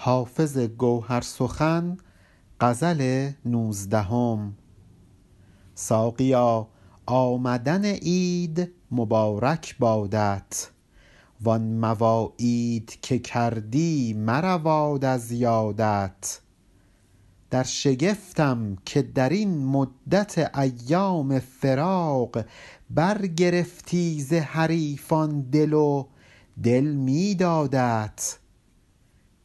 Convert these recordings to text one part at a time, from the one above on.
حافظ گوهر سخن غزل نوزدهم. ساقیا آمدن عید مبارک بادت. وان مواعید که کردی مرود از یادت. در شگفتم که در این مدت ایام فراق برگرفتی ز حریفان دل و دل می دادت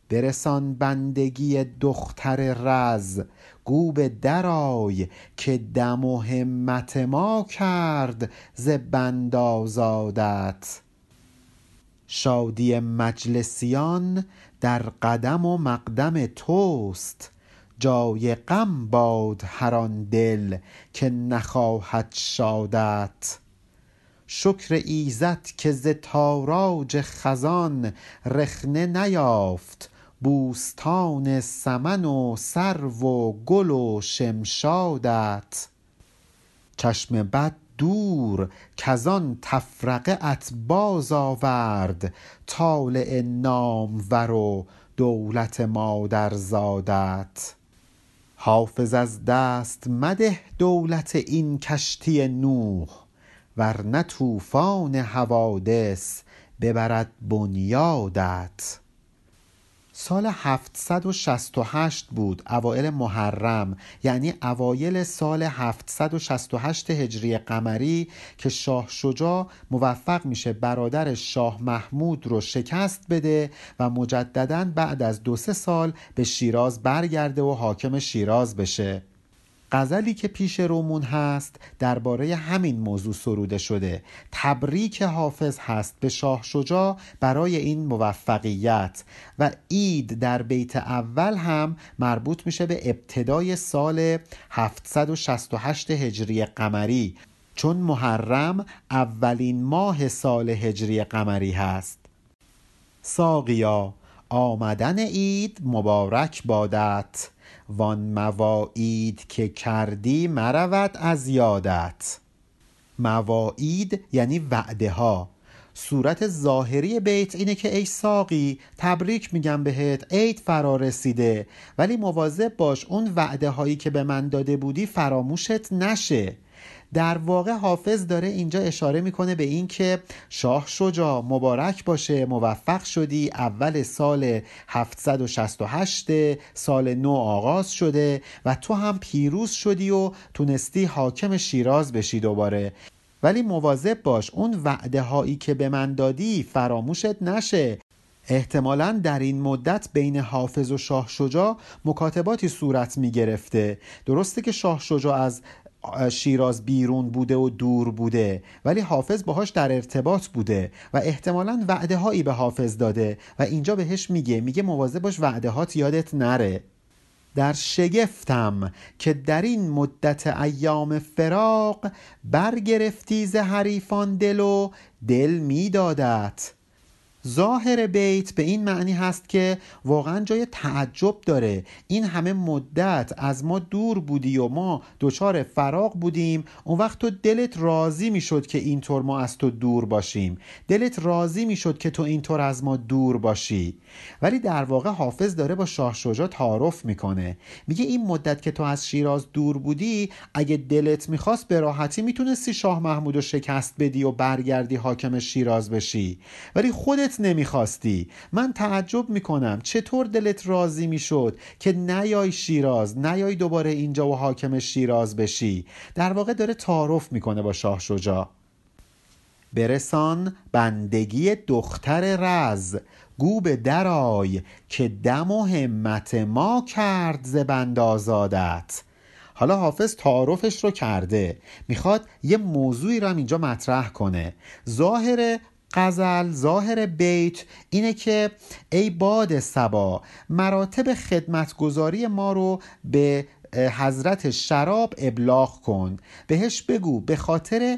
برسان بندگی دختر رز گو به در آی که دم و همت ما کرد ز بند آزادت. شادی مجلسیان در قدم و مقدم توست جای غم باد هر آن دل که نخواهد شادت. شکر ایزد که ز تاراج خزان رخنه نیافت بوستان سمن و سرو و گل و شمشادت. چشم بد دور کز آن تفرقه ات باز آورد. طالع نامور و دولت مادرزادت. حافظ از دست مده دولت این کشتی نوح ور نه طوفان حوادث ببرد بنیادت. سال هفتصد و شصت و هشت بود اوایل محرم یعنی اوایل سال هفتصد و شصت و هشت هجری قمری که شاه شجاع موفق میشه برادر شاه محمود رو شکست بده و مجددا بعد از دو سه سال به شیراز برگرده و حاکم شیراز بشه. غزلی که پیش رومون هست درباره همین موضوع سروده شده. تبریک حافظ هست به شاه شجاع برای این موفقیت. و اید در بیت اول هم مربوط میشه به ابتدای سال 768 هجری قمری. چون محرم اولین ماه سال هجری قمری هست. ساقیا آمدن عید مبارک بادت. وان مواعید که کردی مرود از یادت. مواعید یعنی وعده ها صورت ظاهری بیت اینه که ای ساقی تبریک میگم بهت عید فرا رسیده. ولی مواظب باش اون وعده هایی که به من داده بودی فراموشت نشه. در واقع حافظ داره اینجا اشاره می‌کنه به این که شاه شجاع مبارک باشه موفق شدی اول سال 768 سال نو آغاز شده و تو هم پیروز شدی و تونستی حاکم شیراز بشی دوباره. ولی مواظب باش اون وعده هایی که به من دادی فراموشت نشه. احتمالا در این مدت بین حافظ و شاه شجاع مکاتباتی صورت می گرفته درسته که شاه شجاع از شیراز بیرون بوده و دور بوده ولی حافظ باهاش در ارتباط بوده و احتمالا وعده هایی به حافظ داده و اینجا بهش میگه میگه مواظب باش وعده هات یادت نره. در شگفتم که در این مدت ایام فراق برگرفتی ز حریفان دل و دل میدادت. ظاهر بیت به این معنی هست که واقعا جای تعجب داره. این همه مدت از ما دور بودی و ما دچار فراغ بودیم. اون وقت تو دلت راضی می‌شد که اینطور ما از تو دور باشیم. دلت راضی می‌شد که تو اینطور از ما دور باشی. ولی در واقع حافظ داره با شاه شجاع تعارف می‌کنه. میگه این مدت که تو از شیراز دور بودی اگه دلت می‌خواست به راحتی می‌تونستی شاه محمود رو شکست بدی و برگردی حاکم شیراز بشی. ولی خودت نمی‌خواستی. من تعجب می‌کنم چطور دلت راضی می‌شد که نیای شیراز نیای دوباره اینجا و حاکم شیراز بشی. در واقع داره تعارف می‌کنه با شاه شجاع. برسان بندگی دختر رز. گو به درای که دم و همت ما کرد ز بند آزادت. حالا حافظ تعارفش رو کرده. می‌خواد یه موضوعی رو هم اینجا مطرح کنه. ظاهر غزل ظاهر بیت اینه که ای باد سبا مراتب خدمتگذاری ما رو به حضرت شراب ابلاغ کن. بهش بگو به خاطر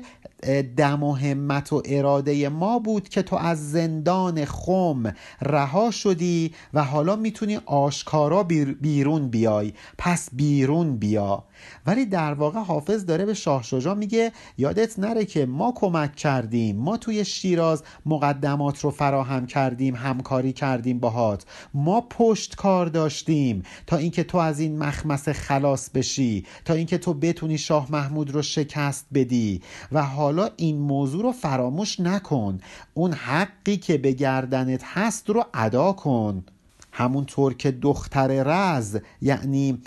دم و همت و اراده ما بود که تو از زندان خم رها شدی و حالا می‌تونی آشکارا بیرون بیای. پس بیرون بیا. ولی در واقع حافظ داره به شاه شجاع میگه یادت نره که ما کمک کردیم ما توی شیراز مقدمات رو فراهم کردیم همکاری کردیم باهات. ما پشت کار داشتیم تا اینکه تو از این مخمس خلاص بشی تا اینکه تو بتونی شاه محمود رو شکست بدی. و حالا این موضوع رو فراموش نکن. اون حقی که به گردنت هست رو ادا کن. همونطور که دختر رز یعنی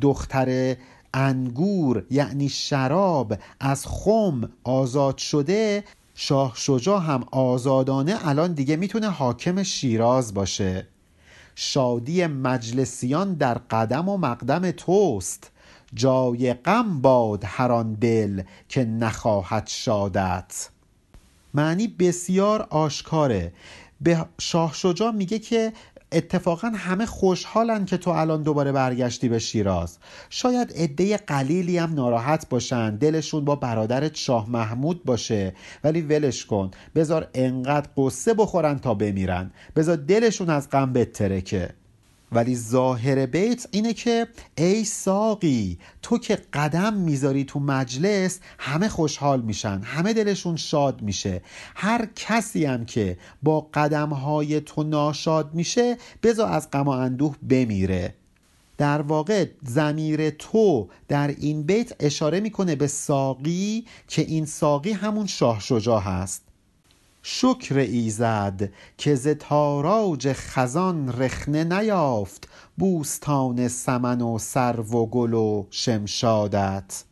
دختر انگور یعنی شراب از خم آزاد شده شاه شجاع هم آزادانه الان دیگه می‌تونه حاکم شیراز باشه. شادی مجلسیان در قدم و مقدم توست. جای غم باد هر آن دل که نخواهد شادت. معنی بسیار آشکاره. به شاه شجاع میگه که اتفاقا همه خوشحالن که تو الان دوباره برگشتی به شیراز. شاید عده قلیلی هم ناراحت باشن دلشون با برادرت شاه محمود باشه. ولی ولش کن بذار انقدر قصه بخورن تا بمیرن. بذار دلشون از غم بترکه. ولی ظاهر بیت اینه که ای ساقی تو که قدم می‌ذاری تو مجلس همه خوشحال میشن همه دلشون شاد میشه. هر کسی هم که با قدمهای تو ناشاد میشه بذار از غم و اندوه بمیره. در واقع زمیر تو در این بیت اشاره می‌کنه به ساقی که این ساقی همون شاه شجاع هست. شکر ایزد که ز تاراج خزان رخنه نیافت بوستان سمن و سرو و گل و شمشادت.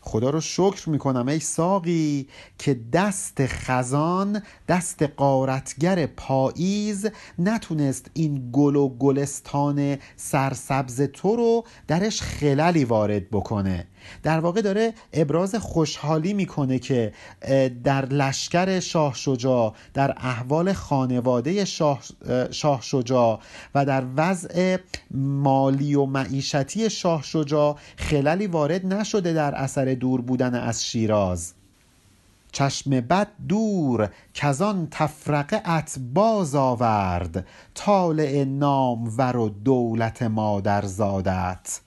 خدا رو شکر می‌کنم ای ساقی که دست خزان دست قارتگر پاییز نتونست این گل و گلستان سرسبز تو رو درش خللی وارد بکنه. در واقع داره ابراز خوشحالی می‌کنه که در لشکر شاه شجاع در احوال خانواده شاه, شاه شجاع و در وضع مالی و معیشتی شاه شجاع خللی وارد نشده در اثر دور بودن از شیراز. چشم بد دور کزان تفرقه ات باز آورد طالع نامور و دولت مادر زادت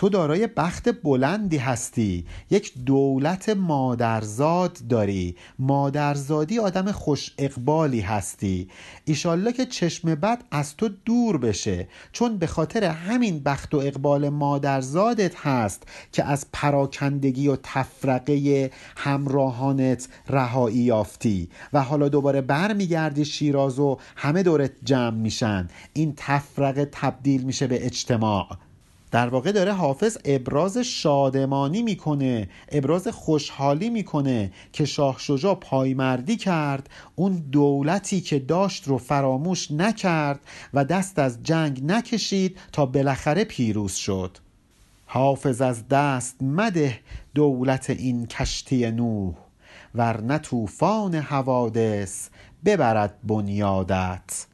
تو دارای بخت بلندی هستی. یک دولت مادرزاد داری. مادرزادی آدم خوش اقبالی هستی. ایشالله که چشم بد از تو دور بشه. چون به خاطر همین بخت و اقبال مادرزادت هست که از پراکندگی و تفرقه همراهانت رهایی یافتی. و حالا دوباره برمیگردی شیراز و همه دورت جمع میشن. این تفرقه تبدیل میشه به اجتماع. در واقع داره حافظ ابراز شادمانی می‌کنه ابراز خوشحالی می‌کنه که شاه شجاع پایمردی کرد اون دولتی که داشت رو فراموش نکرد و دست از جنگ نکشید تا بالاخره پیروز شد. حافظ از دست مده دولت این کشتی نوح ورنه طوفان حوادث ببرد بنیادت.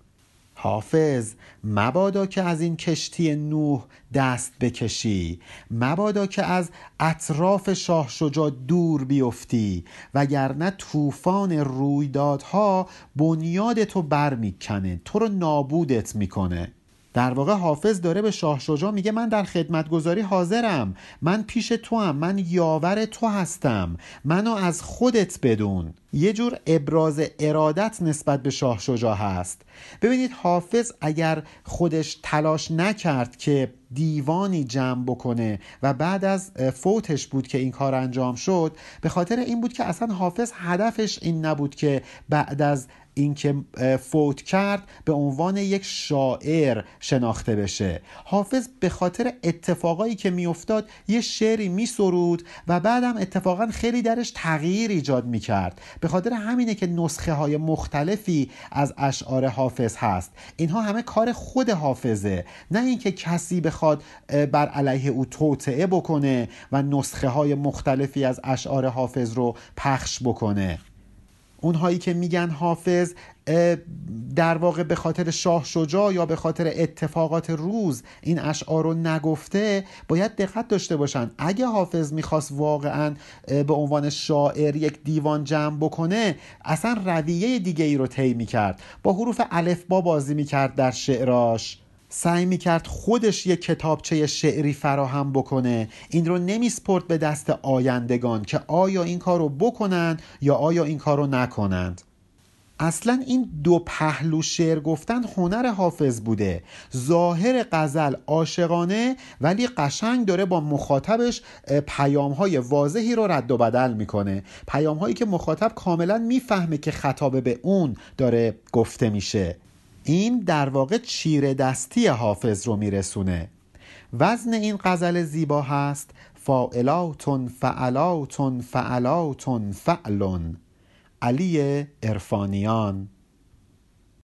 حافظ مبادا که از این کشتی نوح دست بکشی مبادا که از اطراف شاه شجاع دور بیفتی وگرنه طوفان رویدادها بنیاد تو برمیکنه تو رو نابودت می‌کنه. در واقع حافظ داره به شاه شجاع میگه من در خدمتگذاری حاضرم. من پیش تو هم من یاور تو هستم. منو از خودت بدون. یه جور ابراز ارادت نسبت به شاه شجاع هست. ببینید حافظ اگر خودش تلاش نکرد که دیوانی جمع بکنه و بعد از فوتش بود که این کار انجام شد به خاطر این بود که اصلا حافظ هدفش این نبود که بعد از اینکه فوت کرد به عنوان یک شاعر شناخته بشه. حافظ به خاطر اتفاقایی که میافتاد یه شعری میسرود و بعدم اتفاقا خیلی درش تغییر ایجاد می‌کرد. به خاطر همینه که نسخه های مختلفی از اشعار حافظ هست. اینها همه کار خود حافظه. نه اینکه کسی بخواد بر علیه او توطعه بکنه و نسخه های مختلفی از اشعار حافظ رو پخش بکنه. اونهایی که میگن حافظ در واقع به خاطر شاه شجاع یا به خاطر اتفاقات روز این اشعار رو نگفته باید دقت داشته باشن. اگه حافظ می‌خواست واقعا به عنوان شاعر یک دیوان جمع بکنه اصلا رویه دیگه ای رو طی می‌کرد. با حروف الف با بازی می‌کرد در شعراش. سعی می‌کرد خودش یک کتابچه شعری فراهم بکنه. این رو نمیسپرد به دست آیندگان که آیا این کار رو بکنند یا آیا این کار رو نکنند. اصلا این دو پهلو شعر گفتن هنر حافظ بوده. ظاهر غزل عاشقانه ولی قشنگ داره با مخاطبش پیام های واضحی رو رد و بدل می‌کنه. پیام هایی که مخاطب کاملا می‌فهمه که خطاب به اون داره گفته میشه. این در واقع چیره دستی حافظ رو میرسونه. وزن این غزل زیبا هست فائلاتون فعلاتون فعلاتون فعلون علی ارفانیان